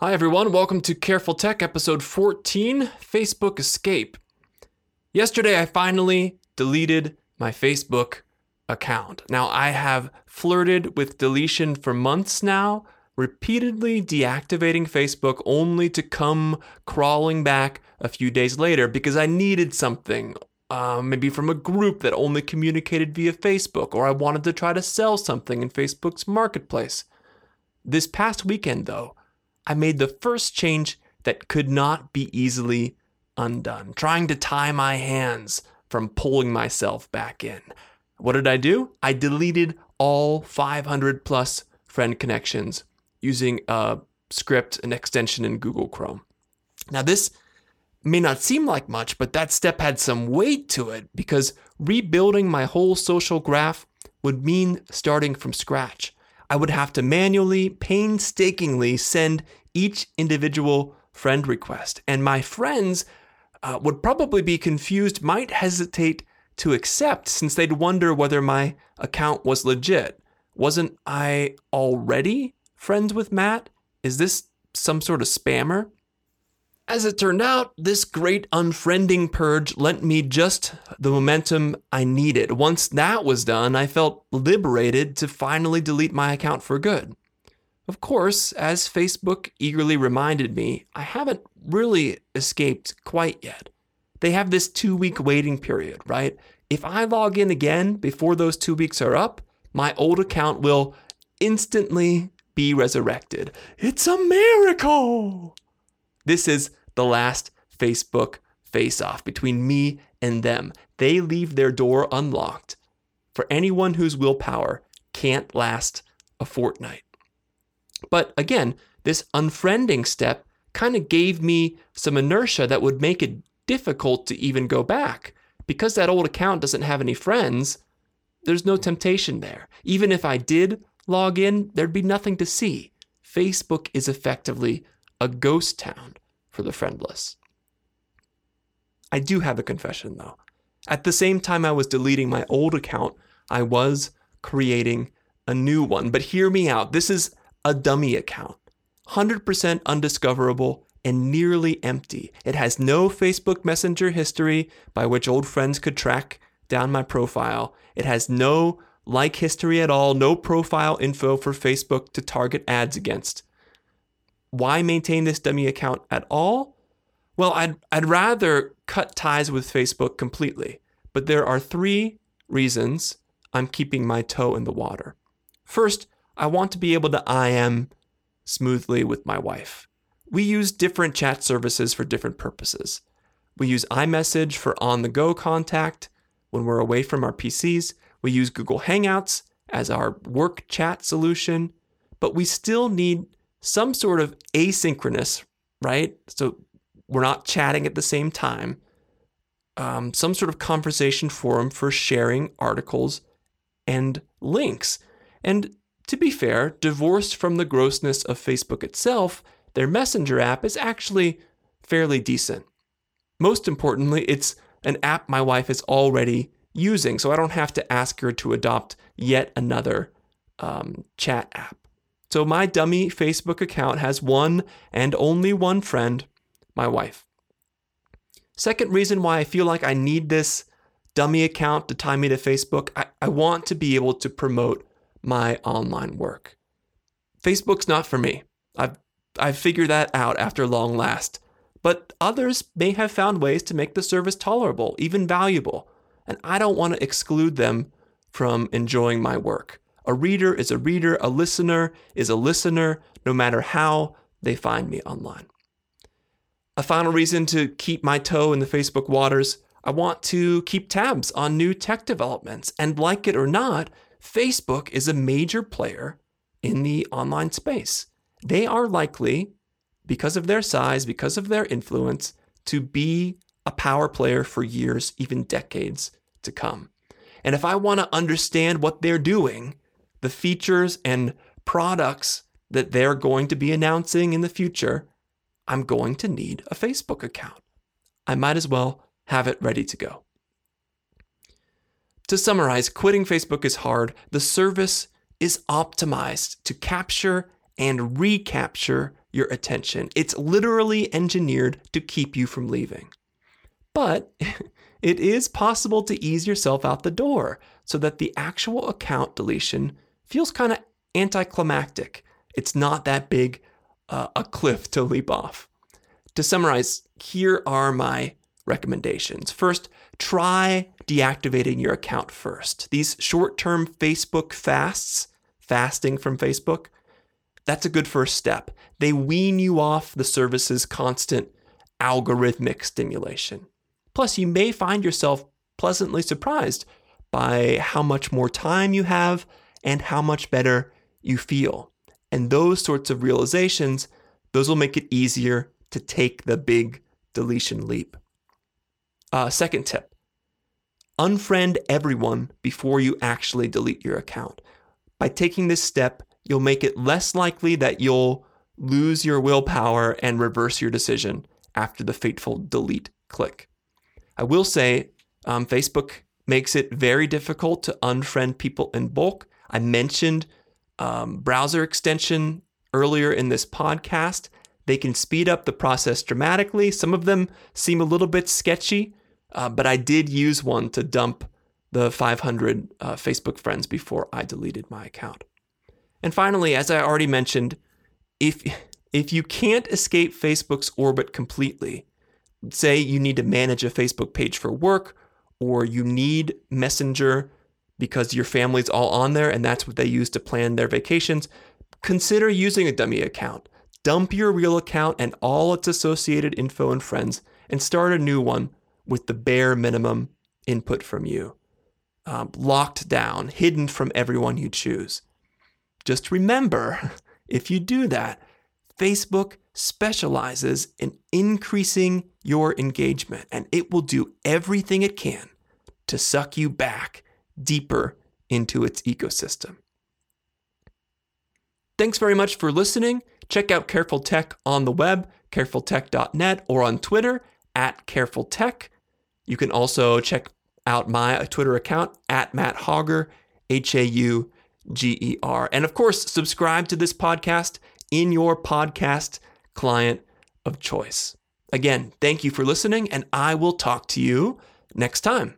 Hi, everyone. Welcome to Careful Tech, episode 14 Facebook Escape. Yesterday, I finally deleted my Facebook account. Now, I have flirted with deletion for months now, repeatedly deactivating Facebook only to come crawling back a few days later because I needed something. Uh, maybe from a group that only communicated via Facebook, or I wanted to try to sell something in Facebook's marketplace. This past weekend, though, I made the first change that could not be easily undone, trying to tie my hands from pulling myself back in. What did I do? I deleted all 500 plus friend connections using a script, an extension in Google Chrome. Now, this may not seem like much, but that step had some weight to it because rebuilding my whole social graph would mean starting from scratch. I would have to manually, painstakingly send each individual friend request. And my friends uh, would probably be confused, might hesitate to accept since they'd wonder whether my account was legit. Wasn't I already friends with Matt? Is this some sort of spammer? As it turned out, this great unfriending purge lent me just the momentum I needed. Once that was done, I felt liberated to finally delete my account for good. Of course, as Facebook eagerly reminded me, I haven't really escaped quite yet. They have this two week waiting period, right? If I log in again before those two weeks are up, my old account will instantly be resurrected. It's a miracle! This is the last Facebook face off between me and them. They leave their door unlocked for anyone whose willpower can't last a fortnight. But again, this unfriending step kind of gave me some inertia that would make it difficult to even go back. Because that old account doesn't have any friends, there's no temptation there. Even if I did log in, there'd be nothing to see. Facebook is effectively a ghost town for the friendless. I do have a confession though. At the same time I was deleting my old account, I was creating a new one. But hear me out. This is a dummy account, 100% undiscoverable and nearly empty. It has no Facebook Messenger history by which old friends could track down my profile. It has no like history at all, no profile info for Facebook to target ads against why maintain this dummy account at all? Well, I'd, I'd rather cut ties with Facebook completely, but there are three reasons I'm keeping my toe in the water. First, I want to be able to IM smoothly with my wife. We use different chat services for different purposes. We use iMessage for on the go contact when we're away from our PCs. We use Google Hangouts as our work chat solution, but we still need some sort of asynchronous, right? So we're not chatting at the same time. Um, some sort of conversation forum for sharing articles and links. And to be fair, divorced from the grossness of Facebook itself, their Messenger app is actually fairly decent. Most importantly, it's an app my wife is already using, so I don't have to ask her to adopt yet another um, chat app. So my dummy Facebook account has one and only one friend, my wife. Second reason why I feel like I need this dummy account to tie me to Facebook, I, I want to be able to promote my online work. Facebook's not for me. I've I've figured that out after long last. But others may have found ways to make the service tolerable, even valuable, and I don't want to exclude them from enjoying my work. A reader is a reader, a listener is a listener, no matter how they find me online. A final reason to keep my toe in the Facebook waters I want to keep tabs on new tech developments. And like it or not, Facebook is a major player in the online space. They are likely, because of their size, because of their influence, to be a power player for years, even decades to come. And if I want to understand what they're doing, the features and products that they're going to be announcing in the future, I'm going to need a Facebook account. I might as well have it ready to go. To summarize, quitting Facebook is hard. The service is optimized to capture and recapture your attention. It's literally engineered to keep you from leaving. But it is possible to ease yourself out the door so that the actual account deletion feels kind of anticlimactic. It's not that big uh, a cliff to leap off. To summarize, here are my recommendations. First, try deactivating your account first. These short term Facebook fasts, fasting from Facebook, that's a good first step. They wean you off the service's constant algorithmic stimulation. Plus, you may find yourself pleasantly surprised by how much more time you have and how much better you feel. And those sorts of realizations, those will make it easier to take the big deletion leap. Uh, second tip unfriend everyone before you actually delete your account. By taking this step, you'll make it less likely that you'll lose your willpower and reverse your decision after the fateful delete click. I will say um, Facebook makes it very difficult to unfriend people in bulk. I mentioned um, browser extension earlier in this podcast. They can speed up the process dramatically. Some of them seem a little bit sketchy, uh, but I did use one to dump the 500 uh, Facebook friends before I deleted my account. And finally, as I already mentioned, if if you can't escape Facebook's orbit completely, say you need to manage a Facebook page for work or you need Messenger because your family's all on there and that's what they use to plan their vacations, consider using a dummy account. Dump your real account and all its associated info and friends and start a new one with the bare minimum input from you. Um, locked down, hidden from everyone you choose. Just remember, if you do that, Facebook specializes in increasing your engagement and it will do everything it can to suck you back deeper into its ecosystem. Thanks very much for listening. Check out Careful Tech on the web, carefultech.net, or on Twitter at carefultech. You can also check out my Twitter account at Matt Hauger, H A U G E R. And of course, subscribe to this podcast in your podcast client of choice. Again, thank you for listening, and I will talk to you next time.